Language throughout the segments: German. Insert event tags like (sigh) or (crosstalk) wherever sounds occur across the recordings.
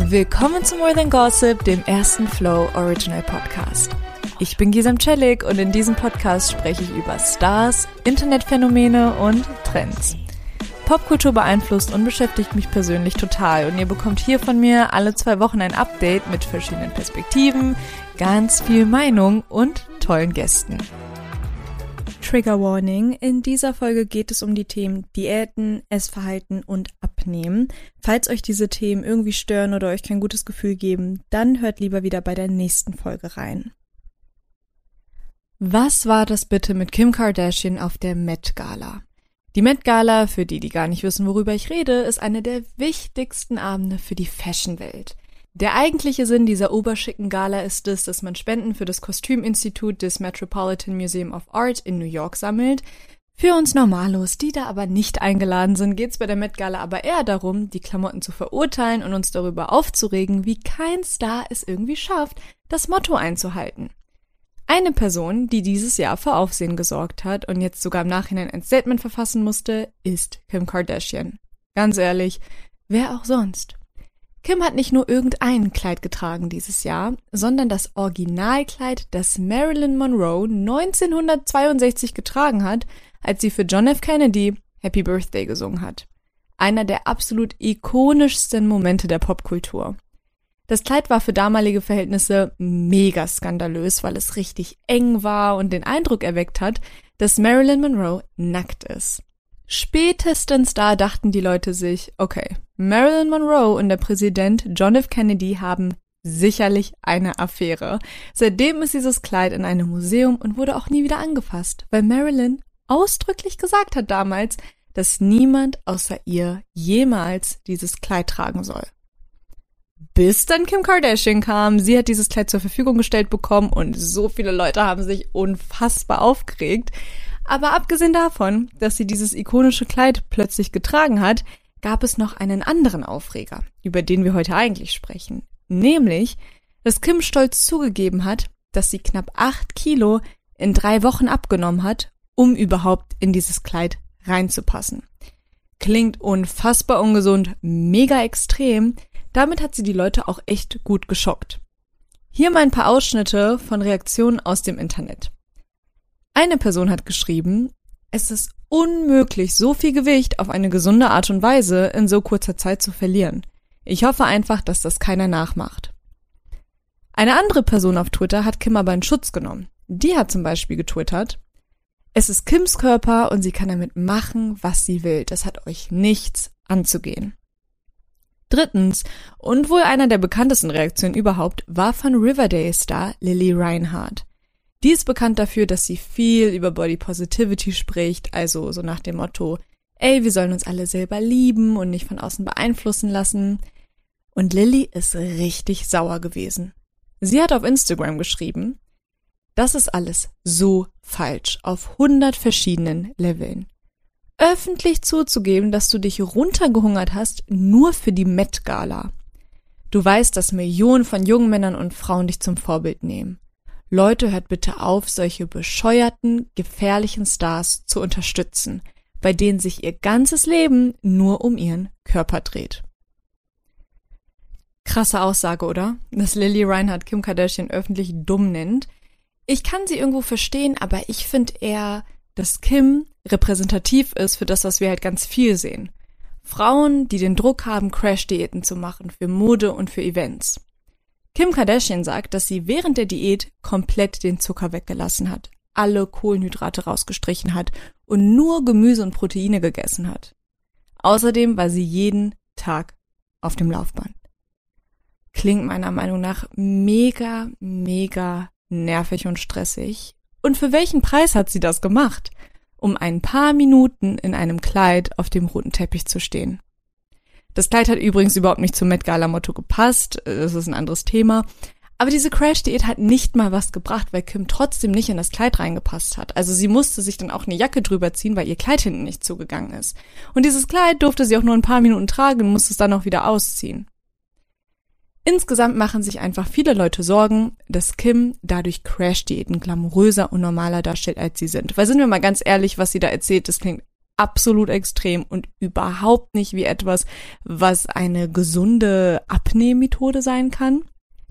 Willkommen zu More Than Gossip, dem ersten Flow Original Podcast. Ich bin Gisam Celik und in diesem Podcast spreche ich über Stars, Internetphänomene und Trends. Popkultur beeinflusst und beschäftigt mich persönlich total und ihr bekommt hier von mir alle zwei Wochen ein Update mit verschiedenen Perspektiven, ganz viel Meinung und tollen Gästen. Trigger Warning. In dieser Folge geht es um die Themen Diäten, Essverhalten und Abnehmen. Falls euch diese Themen irgendwie stören oder euch kein gutes Gefühl geben, dann hört lieber wieder bei der nächsten Folge rein. Was war das bitte mit Kim Kardashian auf der Met Gala? Die Met Gala, für die, die gar nicht wissen, worüber ich rede, ist eine der wichtigsten Abende für die Fashionwelt. Der eigentliche Sinn dieser oberschicken Gala ist es, dass man Spenden für das Kostüminstitut des Metropolitan Museum of Art in New York sammelt. Für uns Normalos, die da aber nicht eingeladen sind, geht es bei der Met Gala aber eher darum, die Klamotten zu verurteilen und uns darüber aufzuregen, wie kein Star es irgendwie schafft, das Motto einzuhalten. Eine Person, die dieses Jahr für Aufsehen gesorgt hat und jetzt sogar im Nachhinein ein Statement verfassen musste, ist Kim Kardashian. Ganz ehrlich, wer auch sonst? Kim hat nicht nur irgendein Kleid getragen dieses Jahr, sondern das Originalkleid, das Marilyn Monroe 1962 getragen hat, als sie für John F. Kennedy Happy Birthday gesungen hat. Einer der absolut ikonischsten Momente der Popkultur. Das Kleid war für damalige Verhältnisse mega skandalös, weil es richtig eng war und den Eindruck erweckt hat, dass Marilyn Monroe nackt ist. Spätestens da dachten die Leute sich, okay, Marilyn Monroe und der Präsident John F. Kennedy haben sicherlich eine Affäre. Seitdem ist dieses Kleid in einem Museum und wurde auch nie wieder angefasst, weil Marilyn ausdrücklich gesagt hat damals, dass niemand außer ihr jemals dieses Kleid tragen soll. Bis dann Kim Kardashian kam, sie hat dieses Kleid zur Verfügung gestellt bekommen und so viele Leute haben sich unfassbar aufgeregt. Aber abgesehen davon, dass sie dieses ikonische Kleid plötzlich getragen hat, gab es noch einen anderen Aufreger, über den wir heute eigentlich sprechen. Nämlich, dass Kim stolz zugegeben hat, dass sie knapp acht Kilo in drei Wochen abgenommen hat, um überhaupt in dieses Kleid reinzupassen. Klingt unfassbar ungesund, mega extrem. Damit hat sie die Leute auch echt gut geschockt. Hier mal ein paar Ausschnitte von Reaktionen aus dem Internet. Eine Person hat geschrieben, es ist unmöglich, so viel Gewicht auf eine gesunde Art und Weise in so kurzer Zeit zu verlieren. Ich hoffe einfach, dass das keiner nachmacht. Eine andere Person auf Twitter hat Kim aber in Schutz genommen. Die hat zum Beispiel getwittert, es ist Kims Körper und sie kann damit machen, was sie will. Das hat euch nichts anzugehen. Drittens, und wohl einer der bekanntesten Reaktionen überhaupt, war von Riverdale-Star Lily Reinhardt. Die ist bekannt dafür, dass sie viel über Body Positivity spricht, also so nach dem Motto, ey, wir sollen uns alle selber lieben und nicht von außen beeinflussen lassen. Und Lilly ist richtig sauer gewesen. Sie hat auf Instagram geschrieben, das ist alles so falsch auf 100 verschiedenen Leveln. Öffentlich zuzugeben, dass du dich runtergehungert hast, nur für die Met Gala. Du weißt, dass Millionen von jungen Männern und Frauen dich zum Vorbild nehmen. Leute, hört bitte auf, solche bescheuerten, gefährlichen Stars zu unterstützen, bei denen sich ihr ganzes Leben nur um ihren Körper dreht. Krasse Aussage, oder? Dass Lily Reinhardt Kim Kardashian öffentlich dumm nennt. Ich kann sie irgendwo verstehen, aber ich finde eher, dass Kim repräsentativ ist für das, was wir halt ganz viel sehen. Frauen, die den Druck haben, Crash-Diäten zu machen für Mode und für Events. Kim Kardashian sagt, dass sie während der Diät komplett den Zucker weggelassen hat, alle Kohlenhydrate rausgestrichen hat und nur Gemüse und Proteine gegessen hat. Außerdem war sie jeden Tag auf dem Laufband. Klingt meiner Meinung nach mega, mega nervig und stressig. Und für welchen Preis hat sie das gemacht? um ein paar Minuten in einem Kleid auf dem roten Teppich zu stehen. Das Kleid hat übrigens überhaupt nicht zum Met Gala Motto gepasst, das ist ein anderes Thema. Aber diese Crash-Diät hat nicht mal was gebracht, weil Kim trotzdem nicht in das Kleid reingepasst hat. Also sie musste sich dann auch eine Jacke drüber ziehen, weil ihr Kleid hinten nicht zugegangen ist. Und dieses Kleid durfte sie auch nur ein paar Minuten tragen und musste es dann auch wieder ausziehen. Insgesamt machen sich einfach viele Leute Sorgen, dass Kim dadurch Crash-Diäten glamouröser und normaler darstellt, als sie sind. Weil sind wir mal ganz ehrlich, was sie da erzählt, das klingt absolut extrem und überhaupt nicht wie etwas, was eine gesunde Abnehmmethode sein kann.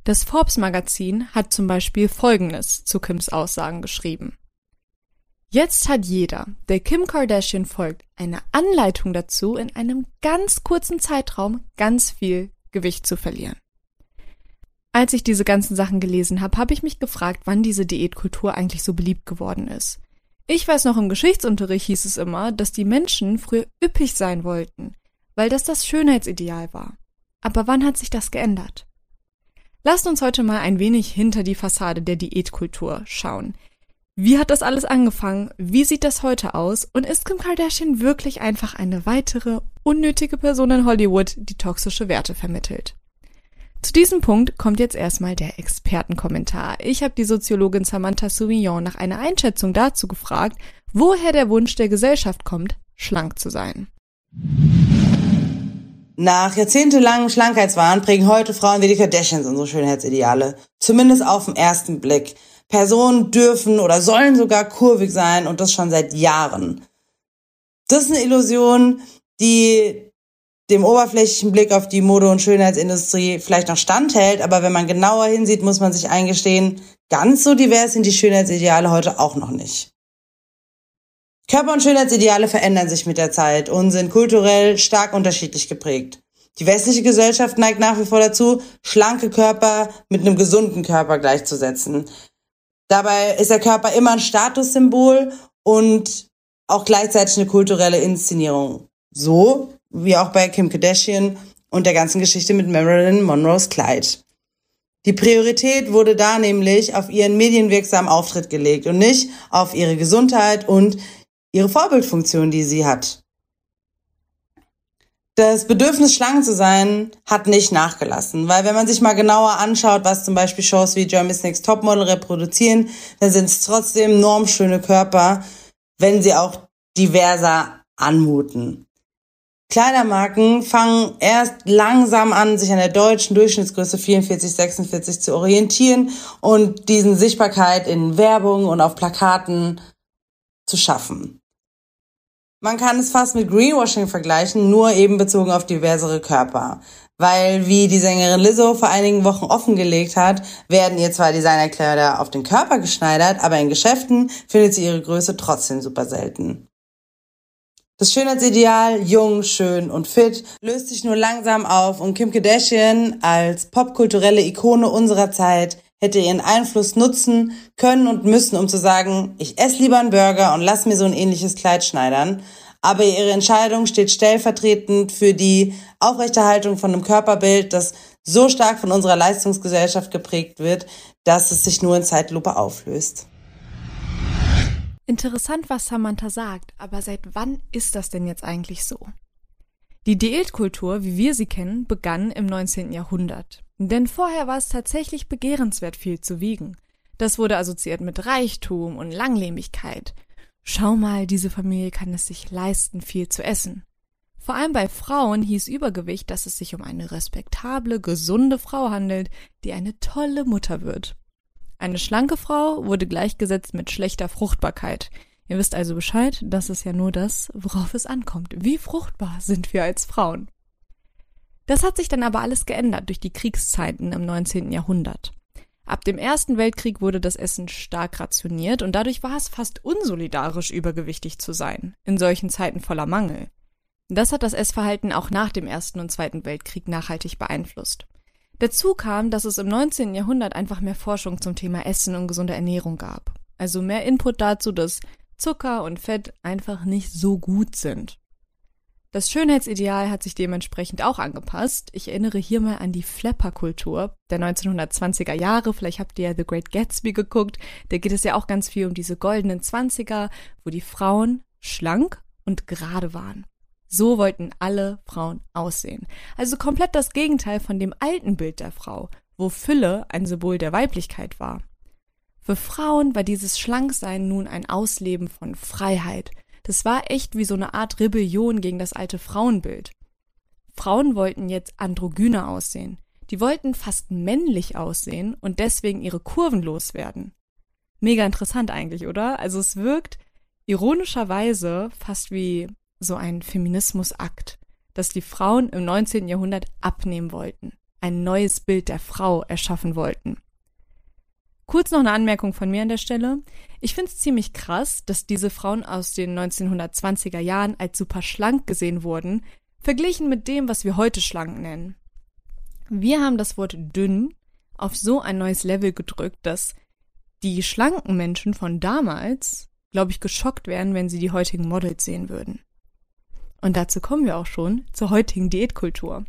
Das Forbes Magazin hat zum Beispiel Folgendes zu Kims Aussagen geschrieben. Jetzt hat jeder, der Kim Kardashian folgt, eine Anleitung dazu, in einem ganz kurzen Zeitraum ganz viel Gewicht zu verlieren. Als ich diese ganzen Sachen gelesen habe, habe ich mich gefragt, wann diese Diätkultur eigentlich so beliebt geworden ist. Ich weiß noch, im Geschichtsunterricht hieß es immer, dass die Menschen früher üppig sein wollten, weil das das Schönheitsideal war. Aber wann hat sich das geändert? Lasst uns heute mal ein wenig hinter die Fassade der Diätkultur schauen. Wie hat das alles angefangen? Wie sieht das heute aus? Und ist Kim Kardashian wirklich einfach eine weitere unnötige Person in Hollywood, die toxische Werte vermittelt? Zu diesem Punkt kommt jetzt erstmal der Expertenkommentar. Ich habe die Soziologin Samantha Souvignon nach einer Einschätzung dazu gefragt, woher der Wunsch der Gesellschaft kommt, schlank zu sein. Nach jahrzehntelangem Schlankheitswahn prägen heute Frauen wie die Kardashians unsere Schönheitsideale. Zumindest auf den ersten Blick. Personen dürfen oder sollen sogar kurvig sein und das schon seit Jahren. Das ist eine Illusion, die dem oberflächlichen Blick auf die Mode- und Schönheitsindustrie vielleicht noch standhält, aber wenn man genauer hinsieht, muss man sich eingestehen, ganz so divers sind die Schönheitsideale heute auch noch nicht. Körper- und Schönheitsideale verändern sich mit der Zeit und sind kulturell stark unterschiedlich geprägt. Die westliche Gesellschaft neigt nach wie vor dazu, schlanke Körper mit einem gesunden Körper gleichzusetzen. Dabei ist der Körper immer ein Statussymbol und auch gleichzeitig eine kulturelle Inszenierung. So wie auch bei Kim Kardashian und der ganzen Geschichte mit Marilyn Monroes Kleid. Die Priorität wurde da nämlich auf ihren medienwirksamen Auftritt gelegt und nicht auf ihre Gesundheit und ihre Vorbildfunktion, die sie hat. Das Bedürfnis, schlank zu sein, hat nicht nachgelassen, weil wenn man sich mal genauer anschaut, was zum Beispiel Shows wie Jeremy's Next Topmodel reproduzieren, dann sind es trotzdem normschöne Körper, wenn sie auch diverser anmuten. Kleidermarken fangen erst langsam an, sich an der deutschen Durchschnittsgröße 44, 46 zu orientieren und diesen Sichtbarkeit in Werbung und auf Plakaten zu schaffen. Man kann es fast mit Greenwashing vergleichen, nur eben bezogen auf diversere Körper. Weil, wie die Sängerin Lizzo vor einigen Wochen offengelegt hat, werden ihr zwar Designerkleider auf den Körper geschneidert, aber in Geschäften findet sie ihre Größe trotzdem super selten. Das Schönheitsideal, jung, schön und fit, löst sich nur langsam auf und Kim Kardashian als popkulturelle Ikone unserer Zeit hätte ihren Einfluss nutzen können und müssen, um zu sagen, ich esse lieber einen Burger und lass mir so ein ähnliches Kleid schneidern. Aber ihre Entscheidung steht stellvertretend für die Aufrechterhaltung von einem Körperbild, das so stark von unserer Leistungsgesellschaft geprägt wird, dass es sich nur in Zeitlupe auflöst. Interessant, was Samantha sagt, aber seit wann ist das denn jetzt eigentlich so? Die Diätkultur, wie wir sie kennen, begann im 19. Jahrhundert. Denn vorher war es tatsächlich begehrenswert, viel zu wiegen. Das wurde assoziiert mit Reichtum und Langlebigkeit. Schau mal, diese Familie kann es sich leisten, viel zu essen. Vor allem bei Frauen hieß Übergewicht, dass es sich um eine respektable, gesunde Frau handelt, die eine tolle Mutter wird. Eine schlanke Frau wurde gleichgesetzt mit schlechter Fruchtbarkeit. Ihr wisst also Bescheid, das ist ja nur das, worauf es ankommt. Wie fruchtbar sind wir als Frauen? Das hat sich dann aber alles geändert durch die Kriegszeiten im 19. Jahrhundert. Ab dem Ersten Weltkrieg wurde das Essen stark rationiert und dadurch war es fast unsolidarisch, übergewichtig zu sein, in solchen Zeiten voller Mangel. Das hat das Essverhalten auch nach dem Ersten und Zweiten Weltkrieg nachhaltig beeinflusst. Dazu kam, dass es im 19. Jahrhundert einfach mehr Forschung zum Thema Essen und gesunde Ernährung gab. Also mehr Input dazu, dass Zucker und Fett einfach nicht so gut sind. Das Schönheitsideal hat sich dementsprechend auch angepasst. Ich erinnere hier mal an die Flapper-Kultur der 1920er Jahre. Vielleicht habt ihr ja The Great Gatsby geguckt. Da geht es ja auch ganz viel um diese goldenen Zwanziger, wo die Frauen schlank und gerade waren. So wollten alle Frauen aussehen. Also komplett das Gegenteil von dem alten Bild der Frau, wo Fülle ein Symbol der Weiblichkeit war. Für Frauen war dieses Schlanksein nun ein Ausleben von Freiheit, das war echt wie so eine Art Rebellion gegen das alte Frauenbild. Frauen wollten jetzt androgyner aussehen. Die wollten fast männlich aussehen und deswegen ihre Kurven loswerden. Mega interessant eigentlich, oder? Also es wirkt ironischerweise fast wie so ein Feminismusakt, dass die Frauen im 19. Jahrhundert abnehmen wollten, ein neues Bild der Frau erschaffen wollten. Kurz noch eine Anmerkung von mir an der Stelle. Ich finde es ziemlich krass, dass diese Frauen aus den 1920er Jahren als super schlank gesehen wurden, verglichen mit dem, was wir heute schlank nennen. Wir haben das Wort dünn auf so ein neues Level gedrückt, dass die schlanken Menschen von damals, glaube ich, geschockt wären, wenn sie die heutigen Models sehen würden. Und dazu kommen wir auch schon zur heutigen Diätkultur.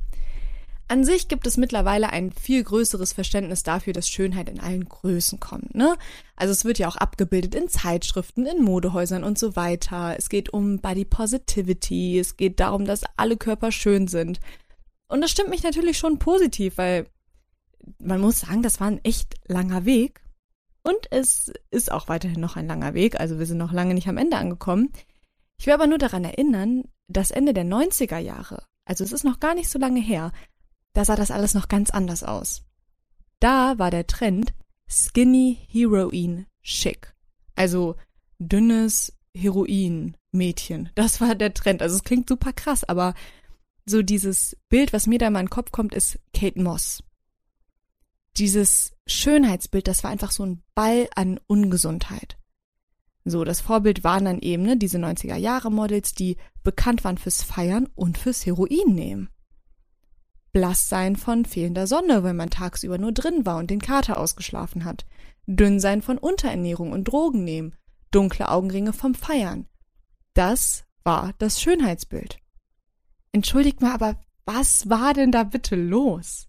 An sich gibt es mittlerweile ein viel größeres Verständnis dafür, dass Schönheit in allen Größen kommt. Ne? Also es wird ja auch abgebildet in Zeitschriften, in Modehäusern und so weiter. Es geht um Body Positivity. Es geht darum, dass alle Körper schön sind. Und das stimmt mich natürlich schon positiv, weil man muss sagen, das war ein echt langer Weg. Und es ist auch weiterhin noch ein langer Weg. Also wir sind noch lange nicht am Ende angekommen. Ich will aber nur daran erinnern, dass Ende der 90er Jahre, also es ist noch gar nicht so lange her, da sah das alles noch ganz anders aus. Da war der Trend Skinny Heroin Chic. Also dünnes Heroin-Mädchen. Das war der Trend. Also es klingt super krass, aber so dieses Bild, was mir da in meinen Kopf kommt, ist Kate Moss. Dieses Schönheitsbild, das war einfach so ein Ball an Ungesundheit. So, das Vorbild waren dann eben ne, diese 90er Jahre Models, die bekannt waren fürs Feiern und fürs Heroin nehmen. Blass sein von fehlender Sonne, weil man tagsüber nur drin war und den Kater ausgeschlafen hat. Dünn sein von Unterernährung und Drogen nehmen. Dunkle Augenringe vom Feiern. Das war das Schönheitsbild. Entschuldigt mal, aber was war denn da bitte los?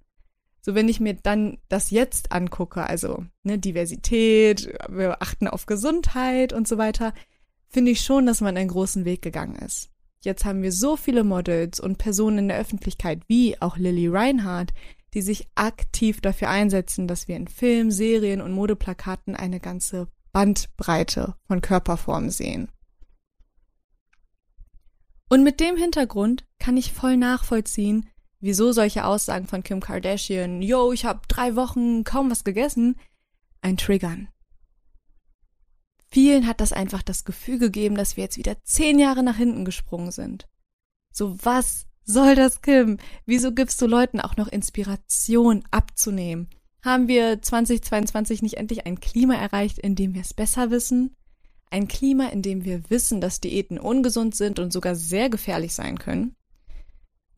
So, wenn ich mir dann das jetzt angucke, also ne, Diversität, wir achten auf Gesundheit und so weiter, finde ich schon, dass man einen großen Weg gegangen ist. Jetzt haben wir so viele Models und Personen in der Öffentlichkeit, wie auch Lily Reinhardt, die sich aktiv dafür einsetzen, dass wir in Filmen, Serien und Modeplakaten eine ganze Bandbreite von Körperformen sehen. Und mit dem Hintergrund kann ich voll nachvollziehen, wieso solche Aussagen von Kim Kardashian, yo, ich habe drei Wochen kaum was gegessen, ein Triggern. Vielen hat das einfach das Gefühl gegeben, dass wir jetzt wieder zehn Jahre nach hinten gesprungen sind. So was soll das, Kim? Wieso gibst du Leuten auch noch Inspiration abzunehmen? Haben wir 2022 nicht endlich ein Klima erreicht, in dem wir es besser wissen? Ein Klima, in dem wir wissen, dass Diäten ungesund sind und sogar sehr gefährlich sein können?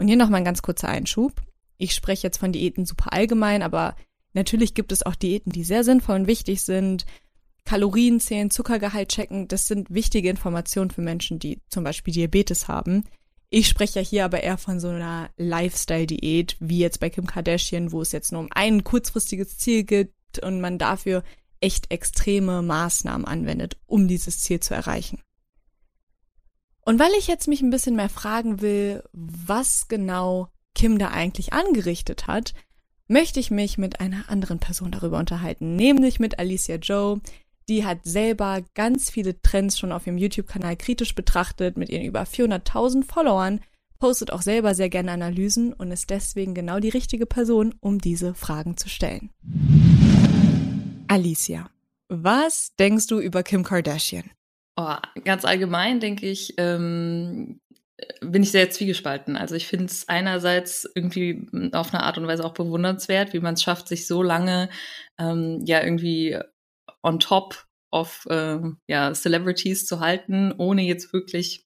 Und hier nochmal ein ganz kurzer Einschub. Ich spreche jetzt von Diäten super allgemein, aber natürlich gibt es auch Diäten, die sehr sinnvoll und wichtig sind. Kalorien zählen, Zuckergehalt checken, das sind wichtige Informationen für Menschen, die zum Beispiel Diabetes haben. Ich spreche ja hier aber eher von so einer Lifestyle-Diät, wie jetzt bei Kim Kardashian, wo es jetzt nur um ein kurzfristiges Ziel geht und man dafür echt extreme Maßnahmen anwendet, um dieses Ziel zu erreichen. Und weil ich jetzt mich ein bisschen mehr fragen will, was genau Kim da eigentlich angerichtet hat, möchte ich mich mit einer anderen Person darüber unterhalten, nämlich mit Alicia Joe, die hat selber ganz viele Trends schon auf ihrem YouTube-Kanal kritisch betrachtet mit ihren über 400.000 Followern, postet auch selber sehr gerne Analysen und ist deswegen genau die richtige Person, um diese Fragen zu stellen. Alicia, was denkst du über Kim Kardashian? Oh, ganz allgemein denke ich, ähm, bin ich sehr zwiegespalten. Also ich finde es einerseits irgendwie auf eine Art und Weise auch bewundernswert, wie man es schafft, sich so lange ähm, ja irgendwie on top of äh, ja, Celebrities zu halten, ohne jetzt wirklich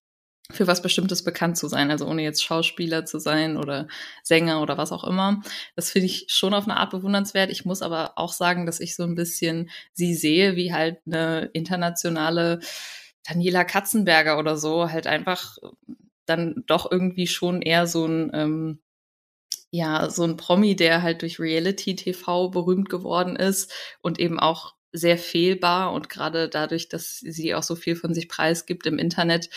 für was Bestimmtes bekannt zu sein, also ohne jetzt Schauspieler zu sein oder Sänger oder was auch immer. Das finde ich schon auf eine Art bewundernswert. Ich muss aber auch sagen, dass ich so ein bisschen sie sehe, wie halt eine internationale Daniela Katzenberger oder so, halt einfach dann doch irgendwie schon eher so ein, ähm, ja, so ein Promi, der halt durch Reality-TV berühmt geworden ist und eben auch sehr fehlbar und gerade dadurch, dass sie auch so viel von sich preisgibt im Internet,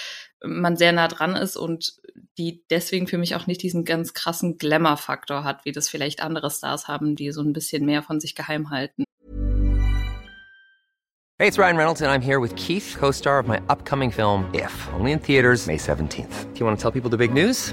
man sehr nah dran ist und die deswegen für mich auch nicht diesen ganz krassen Glamour-Faktor hat, wie das vielleicht andere Stars haben, die so ein bisschen mehr von sich geheim halten. Hey, it's Ryan Reynolds and I'm here with Keith, co-star of my upcoming film If, only in theaters May 17th. Do you want to tell people the big news?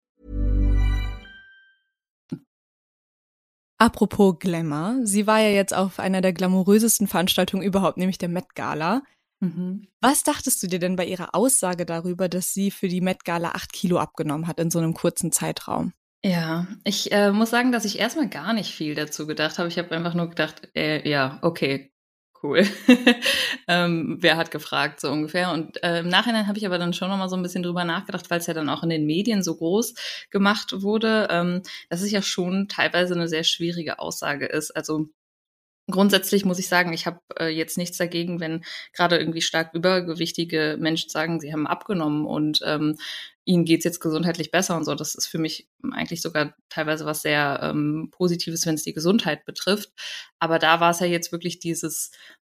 Apropos Glamour, sie war ja jetzt auf einer der glamourösesten Veranstaltungen überhaupt, nämlich der Met Gala. Mhm. Was dachtest du dir denn bei ihrer Aussage darüber, dass sie für die Met Gala acht Kilo abgenommen hat in so einem kurzen Zeitraum? Ja, ich äh, muss sagen, dass ich erstmal gar nicht viel dazu gedacht habe. Ich habe einfach nur gedacht, äh, ja, okay, cool. (laughs) ähm, wer hat gefragt, so ungefähr. Und äh, im Nachhinein habe ich aber dann schon noch mal so ein bisschen drüber nachgedacht, weil es ja dann auch in den Medien so groß gemacht wurde, ähm, dass es ja schon teilweise eine sehr schwierige Aussage ist. Also Grundsätzlich muss ich sagen, ich habe äh, jetzt nichts dagegen, wenn gerade irgendwie stark übergewichtige Menschen sagen, sie haben abgenommen und ähm, ihnen geht's jetzt gesundheitlich besser und so. Das ist für mich eigentlich sogar teilweise was sehr ähm, Positives, wenn es die Gesundheit betrifft. Aber da war es ja jetzt wirklich dieses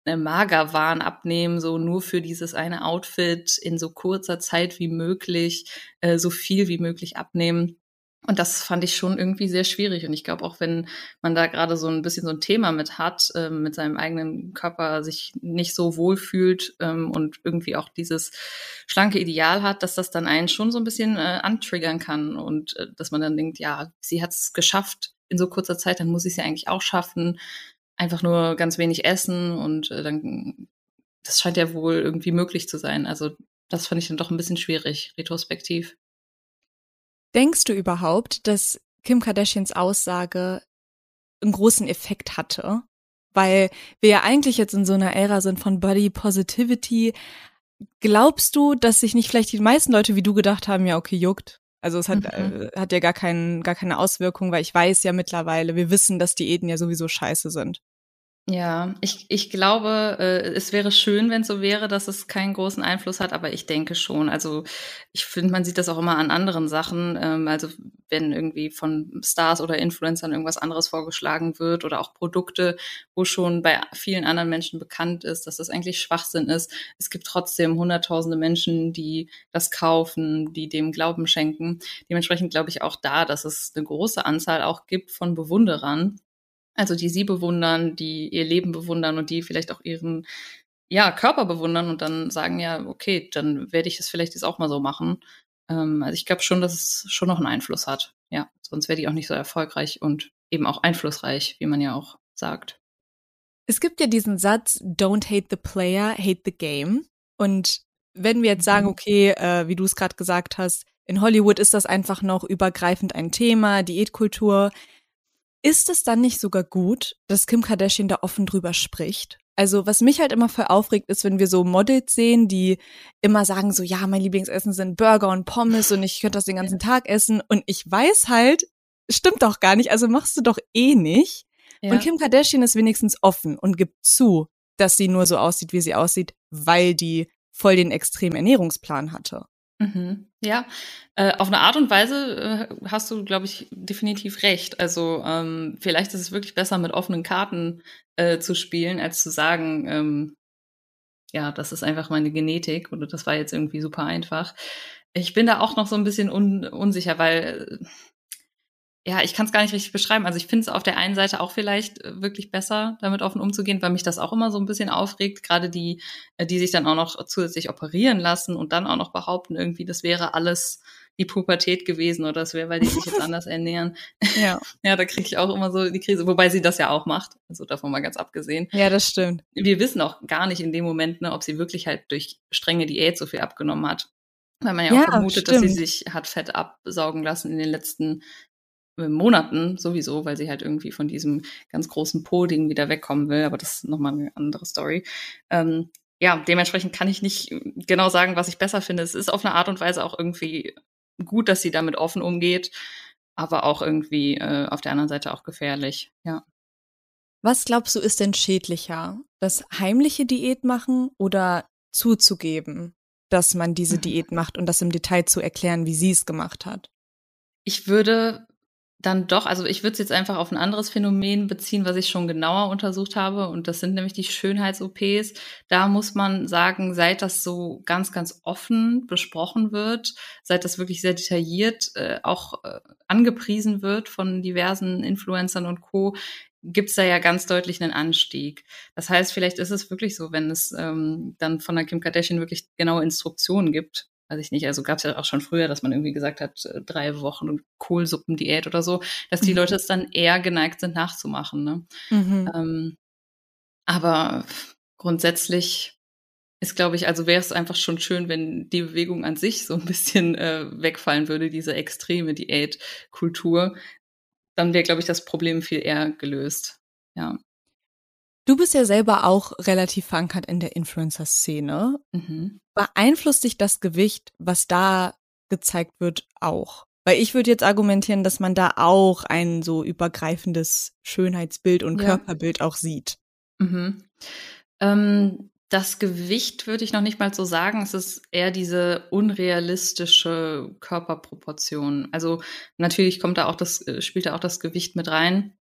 äh, Magerwahn abnehmen, so nur für dieses eine Outfit in so kurzer Zeit wie möglich, äh, so viel wie möglich abnehmen. Und das fand ich schon irgendwie sehr schwierig. Und ich glaube, auch wenn man da gerade so ein bisschen so ein Thema mit hat, äh, mit seinem eigenen Körper sich nicht so wohl fühlt ähm, und irgendwie auch dieses schlanke Ideal hat, dass das dann einen schon so ein bisschen äh, antriggern kann und äh, dass man dann denkt, ja, sie hat es geschafft in so kurzer Zeit, dann muss ich es ja eigentlich auch schaffen. Einfach nur ganz wenig essen und äh, dann, das scheint ja wohl irgendwie möglich zu sein. Also das fand ich dann doch ein bisschen schwierig, retrospektiv. Denkst du überhaupt, dass Kim Kardashians Aussage einen großen Effekt hatte? Weil wir ja eigentlich jetzt in so einer Ära sind von Body Positivity. Glaubst du, dass sich nicht vielleicht die meisten Leute wie du gedacht haben, ja, okay, juckt? Also es hat, mhm. äh, hat ja gar, kein, gar keine Auswirkung, weil ich weiß ja mittlerweile, wir wissen, dass Diäten ja sowieso scheiße sind. Ja, ich, ich glaube, äh, es wäre schön, wenn es so wäre, dass es keinen großen Einfluss hat, aber ich denke schon. Also ich finde, man sieht das auch immer an anderen Sachen. Ähm, also wenn irgendwie von Stars oder Influencern irgendwas anderes vorgeschlagen wird oder auch Produkte, wo schon bei vielen anderen Menschen bekannt ist, dass das eigentlich Schwachsinn ist. Es gibt trotzdem hunderttausende Menschen, die das kaufen, die dem Glauben schenken. Dementsprechend glaube ich auch da, dass es eine große Anzahl auch gibt von Bewunderern also die sie bewundern, die ihr Leben bewundern und die vielleicht auch ihren ja, Körper bewundern und dann sagen, ja, okay, dann werde ich das vielleicht jetzt auch mal so machen. Ähm, also ich glaube schon, dass es schon noch einen Einfluss hat. Ja, sonst wäre die auch nicht so erfolgreich und eben auch einflussreich, wie man ja auch sagt. Es gibt ja diesen Satz, don't hate the player, hate the game. Und wenn wir jetzt sagen, mhm. okay, äh, wie du es gerade gesagt hast, in Hollywood ist das einfach noch übergreifend ein Thema, Diätkultur. Ist es dann nicht sogar gut, dass Kim Kardashian da offen drüber spricht? Also, was mich halt immer voll aufregt, ist, wenn wir so Models sehen, die immer sagen so, ja, mein Lieblingsessen sind Burger und Pommes und ich könnte das den ganzen Tag essen. Und ich weiß halt, stimmt doch gar nicht, also machst du doch eh nicht. Ja. Und Kim Kardashian ist wenigstens offen und gibt zu, dass sie nur so aussieht, wie sie aussieht, weil die voll den extremen Ernährungsplan hatte. Mhm. Ja, äh, auf eine Art und Weise äh, hast du, glaube ich, definitiv recht. Also ähm, vielleicht ist es wirklich besser, mit offenen Karten äh, zu spielen, als zu sagen, ähm, ja, das ist einfach meine Genetik oder das war jetzt irgendwie super einfach. Ich bin da auch noch so ein bisschen un unsicher, weil äh, ja, ich kann es gar nicht richtig beschreiben. Also ich finde es auf der einen Seite auch vielleicht äh, wirklich besser, damit offen umzugehen, weil mich das auch immer so ein bisschen aufregt. Gerade die, äh, die sich dann auch noch zusätzlich operieren lassen und dann auch noch behaupten, irgendwie, das wäre alles die Pubertät gewesen oder das wäre, weil die sich jetzt (laughs) anders ernähren. Ja. (laughs) Ja, da kriege ich auch immer so die Krise, wobei sie das ja auch macht. Also davon mal ganz abgesehen. Ja, das stimmt. Wir wissen auch gar nicht in dem Moment, ne, ob sie wirklich halt durch strenge Diät so viel abgenommen hat. Weil man ja, ja auch vermutet, stimmt. dass sie sich hat Fett absaugen lassen in den letzten Monaten sowieso, weil sie halt irgendwie von diesem ganz großen Po-Ding wieder wegkommen will, aber das ist nochmal eine andere Story. Ähm, ja, dementsprechend kann ich nicht genau sagen, was ich besser finde. Es ist auf eine Art und Weise auch irgendwie gut, dass sie damit offen umgeht, aber auch irgendwie äh, auf der anderen Seite auch gefährlich, ja. Was glaubst du, ist denn schädlicher? Das heimliche Diät machen oder zuzugeben, dass man diese. (laughs) Diät macht und das im Detail zu erklären, wie sie es gemacht hat? Ich würde dann doch, also ich würde es jetzt einfach auf ein anderes Phänomen beziehen, was ich schon genauer untersucht habe. Und das sind nämlich die Schönheits-OPs. Da muss man sagen, seit das so ganz, ganz offen besprochen wird, seit das wirklich sehr detailliert äh, auch äh, angepriesen wird von diversen Influencern und Co., gibt es da ja ganz deutlich einen Anstieg. Das heißt, vielleicht ist es wirklich so, wenn es ähm, dann von der Kim Kardashian wirklich genaue Instruktionen gibt, weiß ich nicht, also gab es ja auch schon früher, dass man irgendwie gesagt hat, äh, drei Wochen Kohlsuppendiät oder so, dass die mhm. Leute es dann eher geneigt sind nachzumachen. Ne? Mhm. Ähm, aber grundsätzlich ist, glaube ich, also wäre es einfach schon schön, wenn die Bewegung an sich so ein bisschen äh, wegfallen würde, diese extreme Diätkultur. Dann wäre, glaube ich, das Problem viel eher gelöst. Ja. Du bist ja selber auch relativ verankert in der Influencer-Szene. Mhm. Beeinflusst dich das Gewicht, was da gezeigt wird, auch? Weil ich würde jetzt argumentieren, dass man da auch ein so übergreifendes Schönheitsbild und ja. Körperbild auch sieht. Mhm. Ähm, das Gewicht würde ich noch nicht mal so sagen. Es ist eher diese unrealistische Körperproportion. Also natürlich kommt da auch das, äh, spielt da auch das Gewicht mit rein.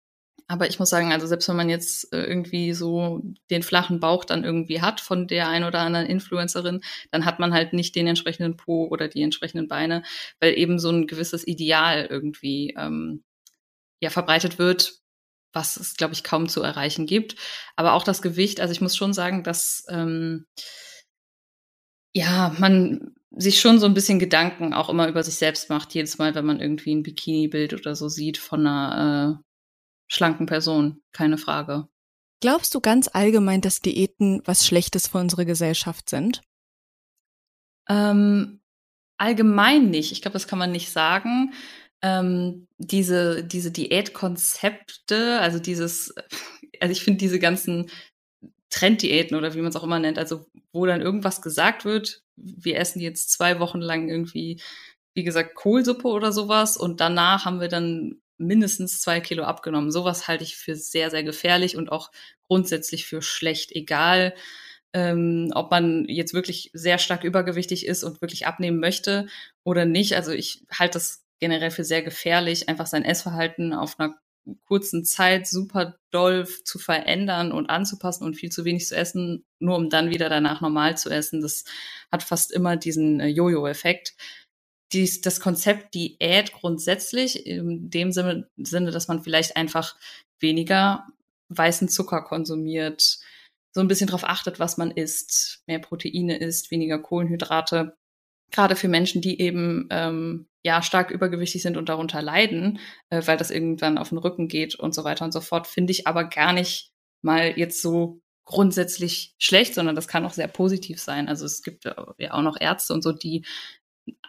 Aber ich muss sagen, also selbst wenn man jetzt äh, irgendwie so den flachen Bauch dann irgendwie hat von der ein oder anderen Influencerin, dann hat man halt nicht den entsprechenden Po oder die entsprechenden Beine, weil eben so ein gewisses Ideal irgendwie ähm, ja verbreitet wird, was es, glaube ich, kaum zu erreichen gibt. Aber auch das Gewicht, also ich muss schon sagen, dass ähm, ja, man sich schon so ein bisschen Gedanken auch immer über sich selbst macht, jedes Mal, wenn man irgendwie ein Bikini-Bild oder so sieht von einer äh, schlanken Person, keine Frage. Glaubst du ganz allgemein, dass Diäten was Schlechtes für unsere Gesellschaft sind? Ähm, allgemein nicht. Ich glaube, das kann man nicht sagen. Ähm, diese, diese Diätkonzepte, also dieses, also ich finde diese ganzen Trenddiäten oder wie man es auch immer nennt, also wo dann irgendwas gesagt wird, wir essen jetzt zwei Wochen lang irgendwie, wie gesagt, Kohlsuppe oder sowas und danach haben wir dann mindestens zwei Kilo abgenommen. Sowas halte ich für sehr, sehr gefährlich und auch grundsätzlich für schlecht, egal ähm, ob man jetzt wirklich sehr stark übergewichtig ist und wirklich abnehmen möchte oder nicht. Also ich halte das generell für sehr gefährlich, einfach sein Essverhalten auf einer kurzen Zeit super doll zu verändern und anzupassen und viel zu wenig zu essen, nur um dann wieder danach normal zu essen. Das hat fast immer diesen äh, Jojo-Effekt dies, das Konzept Diät grundsätzlich in dem Sinne, Sinne, dass man vielleicht einfach weniger weißen Zucker konsumiert, so ein bisschen darauf achtet, was man isst, mehr Proteine isst, weniger Kohlenhydrate. Gerade für Menschen, die eben ähm, ja stark übergewichtig sind und darunter leiden, äh, weil das irgendwann auf den Rücken geht und so weiter und so fort, finde ich aber gar nicht mal jetzt so grundsätzlich schlecht, sondern das kann auch sehr positiv sein. Also es gibt ja auch noch Ärzte und so, die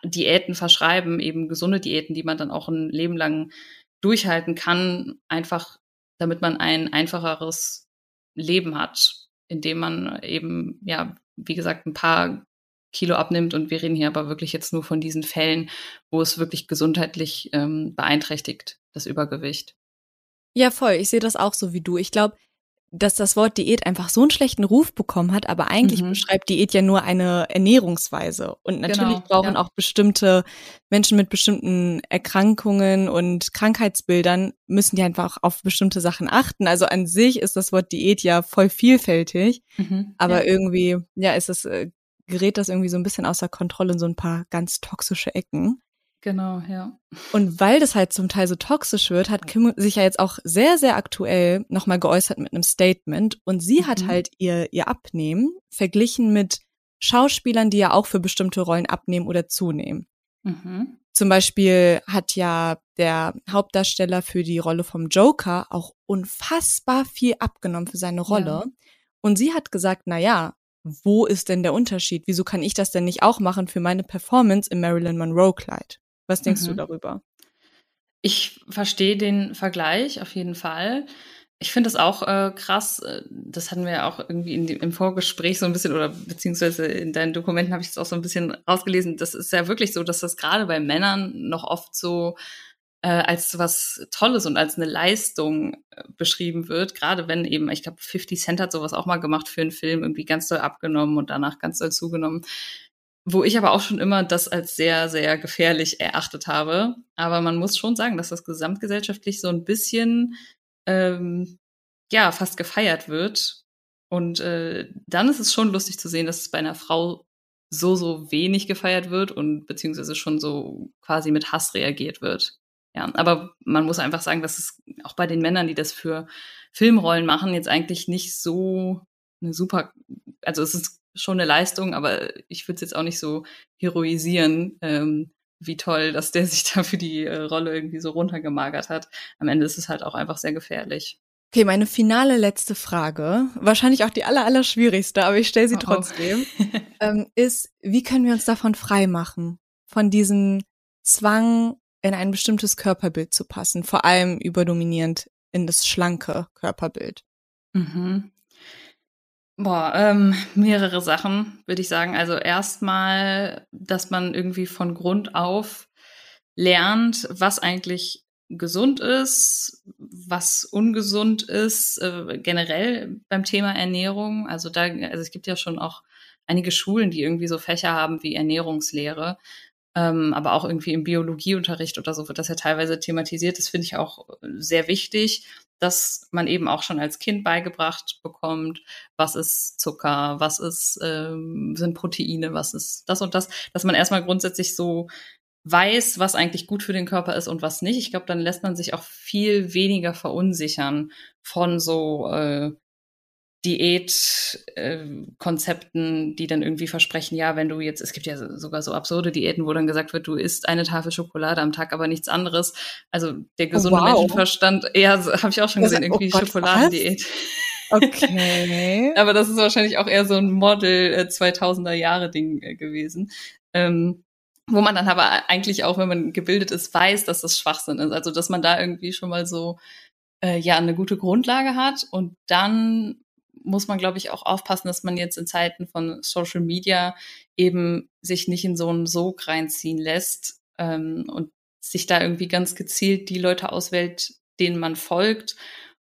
Diäten verschreiben, eben gesunde Diäten, die man dann auch ein Leben lang durchhalten kann, einfach damit man ein einfacheres Leben hat, indem man eben, ja, wie gesagt, ein paar Kilo abnimmt. Und wir reden hier aber wirklich jetzt nur von diesen Fällen, wo es wirklich gesundheitlich ähm, beeinträchtigt, das Übergewicht. Ja, voll. Ich sehe das auch so wie du. Ich glaube, dass das Wort Diät einfach so einen schlechten Ruf bekommen hat, aber eigentlich mhm. beschreibt Diät ja nur eine Ernährungsweise. Und natürlich genau, brauchen ja. auch bestimmte Menschen mit bestimmten Erkrankungen und Krankheitsbildern müssen die einfach auf bestimmte Sachen achten. Also an sich ist das Wort Diät ja voll vielfältig, mhm, aber ja. irgendwie, ja, ist es, äh, gerät das irgendwie so ein bisschen außer Kontrolle in so ein paar ganz toxische Ecken. Genau, ja. Und weil das halt zum Teil so toxisch wird, hat Kim sich ja jetzt auch sehr, sehr aktuell nochmal geäußert mit einem Statement. Und sie mhm. hat halt ihr, ihr Abnehmen verglichen mit Schauspielern, die ja auch für bestimmte Rollen abnehmen oder zunehmen. Mhm. Zum Beispiel hat ja der Hauptdarsteller für die Rolle vom Joker auch unfassbar viel abgenommen für seine Rolle. Ja. Und sie hat gesagt, na ja, wo ist denn der Unterschied? Wieso kann ich das denn nicht auch machen für meine Performance im Marilyn Monroe Kleid? Was denkst mhm. du darüber? Ich verstehe den Vergleich auf jeden Fall. Ich finde das auch äh, krass. Äh, das hatten wir ja auch irgendwie in im Vorgespräch so ein bisschen oder beziehungsweise in deinen Dokumenten habe ich es auch so ein bisschen rausgelesen. Das ist ja wirklich so, dass das gerade bei Männern noch oft so äh, als was Tolles und als eine Leistung äh, beschrieben wird. Gerade wenn eben, ich glaube, 50 Cent hat sowas auch mal gemacht für einen Film, irgendwie ganz doll abgenommen und danach ganz doll zugenommen. Wo ich aber auch schon immer das als sehr, sehr gefährlich erachtet habe. Aber man muss schon sagen, dass das gesamtgesellschaftlich so ein bisschen ähm, ja fast gefeiert wird. Und äh, dann ist es schon lustig zu sehen, dass es bei einer Frau so, so wenig gefeiert wird und beziehungsweise schon so quasi mit Hass reagiert wird. Ja, aber man muss einfach sagen, dass es auch bei den Männern, die das für Filmrollen machen, jetzt eigentlich nicht so eine super, also es ist schon eine Leistung, aber ich würde es jetzt auch nicht so heroisieren, ähm, wie toll, dass der (laughs) sich da für die äh, Rolle irgendwie so runtergemagert hat. Am Ende ist es halt auch einfach sehr gefährlich. Okay, meine finale letzte Frage, wahrscheinlich auch die aller, aller schwierigste, aber ich stelle sie (laughs) oh, trotzdem, (laughs) ähm, ist, wie können wir uns davon frei machen? Von diesem Zwang, in ein bestimmtes Körperbild zu passen, vor allem überdominierend in das schlanke Körperbild. Mhm. Boah, ähm, mehrere Sachen, würde ich sagen. Also erstmal, dass man irgendwie von Grund auf lernt, was eigentlich gesund ist, was ungesund ist, äh, generell beim Thema Ernährung. Also da, also es gibt ja schon auch einige Schulen, die irgendwie so Fächer haben wie Ernährungslehre. Ähm, aber auch irgendwie im Biologieunterricht oder so wird das ja teilweise thematisiert. Das finde ich auch sehr wichtig, dass man eben auch schon als Kind beigebracht bekommt, was ist Zucker, was ist, ähm, sind Proteine, was ist das und das, dass man erstmal grundsätzlich so weiß, was eigentlich gut für den Körper ist und was nicht. Ich glaube, dann lässt man sich auch viel weniger verunsichern von so äh, Diätkonzepten, äh, die dann irgendwie versprechen, ja, wenn du jetzt, es gibt ja sogar so absurde Diäten, wo dann gesagt wird, du isst eine Tafel Schokolade am Tag, aber nichts anderes. Also der oh, gesunde oh, wow. Menschenverstand, eher, habe ich auch schon gesehen, irgendwie oh Gott, Schokoladendiät. (laughs) Okay. aber das ist wahrscheinlich auch eher so ein Model äh, 2000er Jahre Ding äh, gewesen. Ähm, wo man dann aber eigentlich auch, wenn man gebildet ist, weiß, dass das Schwachsinn ist. Also, dass man da irgendwie schon mal so, äh, ja, eine gute Grundlage hat und dann muss man, glaube ich, auch aufpassen, dass man jetzt in Zeiten von Social Media eben sich nicht in so einen Sog reinziehen lässt ähm, und sich da irgendwie ganz gezielt die Leute auswählt, denen man folgt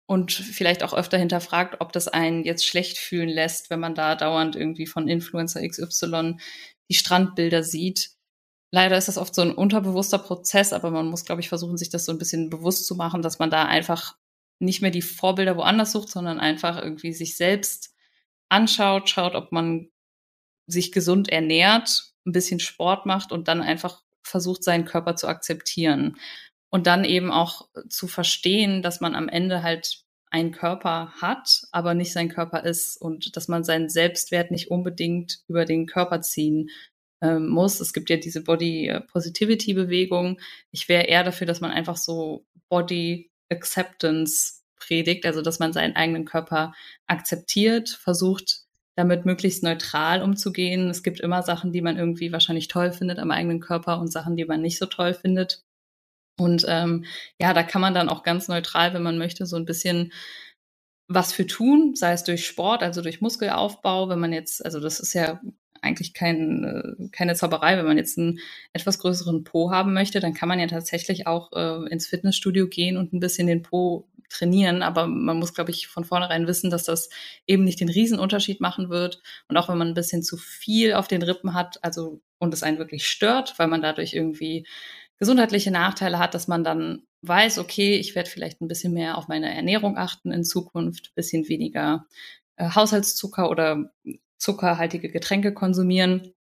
und vielleicht auch öfter hinterfragt, ob das einen jetzt schlecht fühlen lässt, wenn man da dauernd irgendwie von Influencer XY die Strandbilder sieht. Leider ist das oft so ein unterbewusster Prozess, aber man muss, glaube ich, versuchen, sich das so ein bisschen bewusst zu machen, dass man da einfach nicht mehr die Vorbilder woanders sucht, sondern einfach irgendwie sich selbst anschaut, schaut, ob man sich gesund ernährt, ein bisschen Sport macht und dann einfach versucht, seinen Körper zu akzeptieren. Und dann eben auch zu verstehen, dass man am Ende halt einen Körper hat, aber nicht sein Körper ist und dass man seinen Selbstwert nicht unbedingt über den Körper ziehen ähm, muss. Es gibt ja diese Body Positivity Bewegung. Ich wäre eher dafür, dass man einfach so Body Acceptance predigt, also dass man seinen eigenen Körper akzeptiert, versucht damit möglichst neutral umzugehen. Es gibt immer Sachen, die man irgendwie wahrscheinlich toll findet am eigenen Körper und Sachen, die man nicht so toll findet. Und ähm, ja, da kann man dann auch ganz neutral, wenn man möchte, so ein bisschen was für tun, sei es durch Sport, also durch Muskelaufbau, wenn man jetzt, also das ist ja eigentlich kein, äh, keine Zauberei. Wenn man jetzt einen etwas größeren Po haben möchte, dann kann man ja tatsächlich auch äh, ins Fitnessstudio gehen und ein bisschen den Po trainieren. Aber man muss, glaube ich, von vornherein wissen, dass das eben nicht den Riesenunterschied machen wird. Und auch wenn man ein bisschen zu viel auf den Rippen hat, also und es einen wirklich stört, weil man dadurch irgendwie gesundheitliche Nachteile hat, dass man dann weiß, okay, ich werde vielleicht ein bisschen mehr auf meine Ernährung achten in Zukunft, bisschen weniger äh, Haushaltszucker oder zuckerhaltige Getränke konsumieren.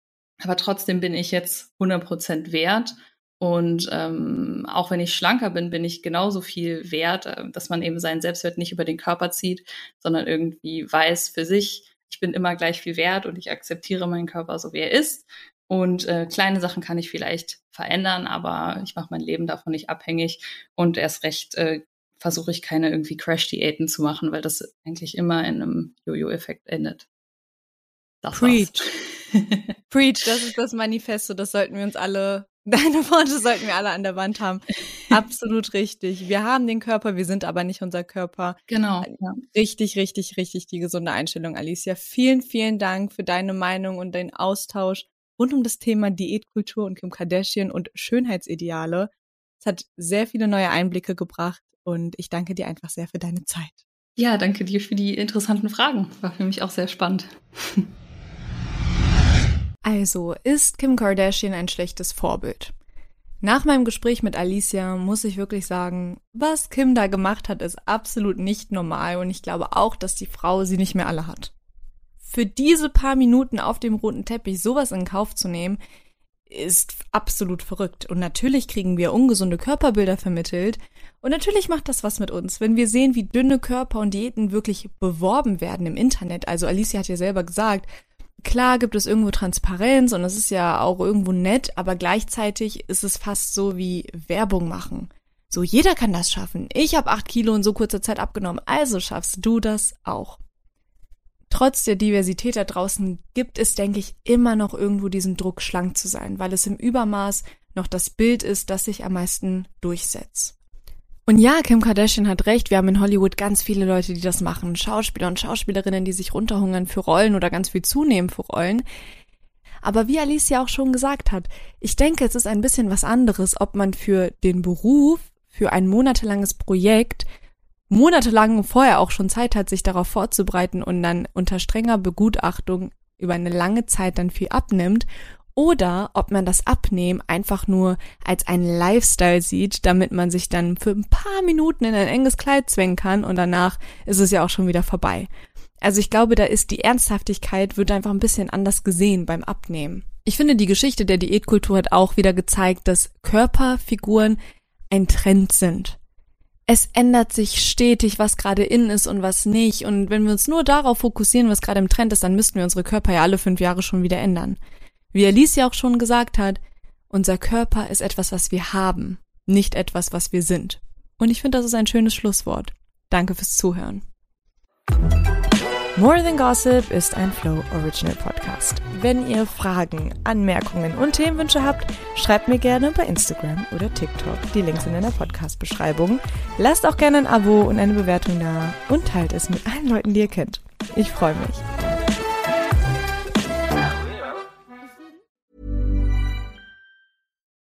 Aber trotzdem bin ich jetzt 100% wert. Und ähm, auch wenn ich schlanker bin, bin ich genauso viel wert, äh, dass man eben seinen Selbstwert nicht über den Körper zieht, sondern irgendwie weiß für sich, ich bin immer gleich viel wert und ich akzeptiere meinen Körper so, wie er ist. Und äh, kleine Sachen kann ich vielleicht verändern, aber ich mache mein Leben davon nicht abhängig. Und erst recht äh, versuche ich keine irgendwie Crash-Diäten zu machen, weil das eigentlich immer in einem Jojo-Effekt endet. Das Preach. (laughs) Preach, das ist das Manifesto, das sollten wir uns alle (laughs) Deine Worte sollten wir alle an der Wand haben. Absolut richtig. Wir haben den Körper, wir sind aber nicht unser Körper. Genau. Richtig, richtig, richtig die gesunde Einstellung, Alicia. Vielen, vielen Dank für deine Meinung und deinen Austausch rund um das Thema Diätkultur und Kim Kardashian und Schönheitsideale. Es hat sehr viele neue Einblicke gebracht und ich danke dir einfach sehr für deine Zeit. Ja, danke dir für die interessanten Fragen. War für mich auch sehr spannend. (laughs) Also, ist Kim Kardashian ein schlechtes Vorbild? Nach meinem Gespräch mit Alicia muss ich wirklich sagen, was Kim da gemacht hat, ist absolut nicht normal und ich glaube auch, dass die Frau sie nicht mehr alle hat. Für diese paar Minuten auf dem roten Teppich sowas in Kauf zu nehmen, ist absolut verrückt. Und natürlich kriegen wir ungesunde Körperbilder vermittelt. Und natürlich macht das was mit uns, wenn wir sehen, wie dünne Körper und Diäten wirklich beworben werden im Internet. Also Alicia hat ja selber gesagt, klar gibt es irgendwo Transparenz und es ist ja auch irgendwo nett, aber gleichzeitig ist es fast so wie Werbung machen. So, jeder kann das schaffen. Ich habe acht Kilo in so kurzer Zeit abgenommen, also schaffst du das auch. Trotz der Diversität da draußen gibt es, denke ich, immer noch irgendwo diesen Druck, schlank zu sein, weil es im Übermaß noch das Bild ist, das sich am meisten durchsetzt. Und ja, Kim Kardashian hat recht, wir haben in Hollywood ganz viele Leute, die das machen. Schauspieler und Schauspielerinnen, die sich runterhungern für Rollen oder ganz viel zunehmen für Rollen. Aber wie Alicia auch schon gesagt hat, ich denke, es ist ein bisschen was anderes, ob man für den Beruf, für ein monatelanges Projekt, monatelang vorher auch schon Zeit hat, sich darauf vorzubereiten und dann unter strenger Begutachtung über eine lange Zeit dann viel abnimmt oder ob man das Abnehmen einfach nur als ein Lifestyle sieht, damit man sich dann für ein paar Minuten in ein enges Kleid zwängen kann und danach ist es ja auch schon wieder vorbei. Also ich glaube, da ist die Ernsthaftigkeit wird einfach ein bisschen anders gesehen beim Abnehmen. Ich finde, die Geschichte der Diätkultur hat auch wieder gezeigt, dass Körperfiguren ein Trend sind. Es ändert sich stetig, was gerade in ist und was nicht. Und wenn wir uns nur darauf fokussieren, was gerade im Trend ist, dann müssten wir unsere Körper ja alle fünf Jahre schon wieder ändern. Wie Alice ja auch schon gesagt hat, unser Körper ist etwas, was wir haben, nicht etwas, was wir sind. Und ich finde, das ist ein schönes Schlusswort. Danke fürs Zuhören. More Than Gossip ist ein Flow Original Podcast. Wenn ihr Fragen, Anmerkungen und Themenwünsche habt, schreibt mir gerne bei Instagram oder TikTok. Die Links sind in der Podcast-Beschreibung. Lasst auch gerne ein Abo und eine Bewertung da und teilt es mit allen Leuten, die ihr kennt. Ich freue mich.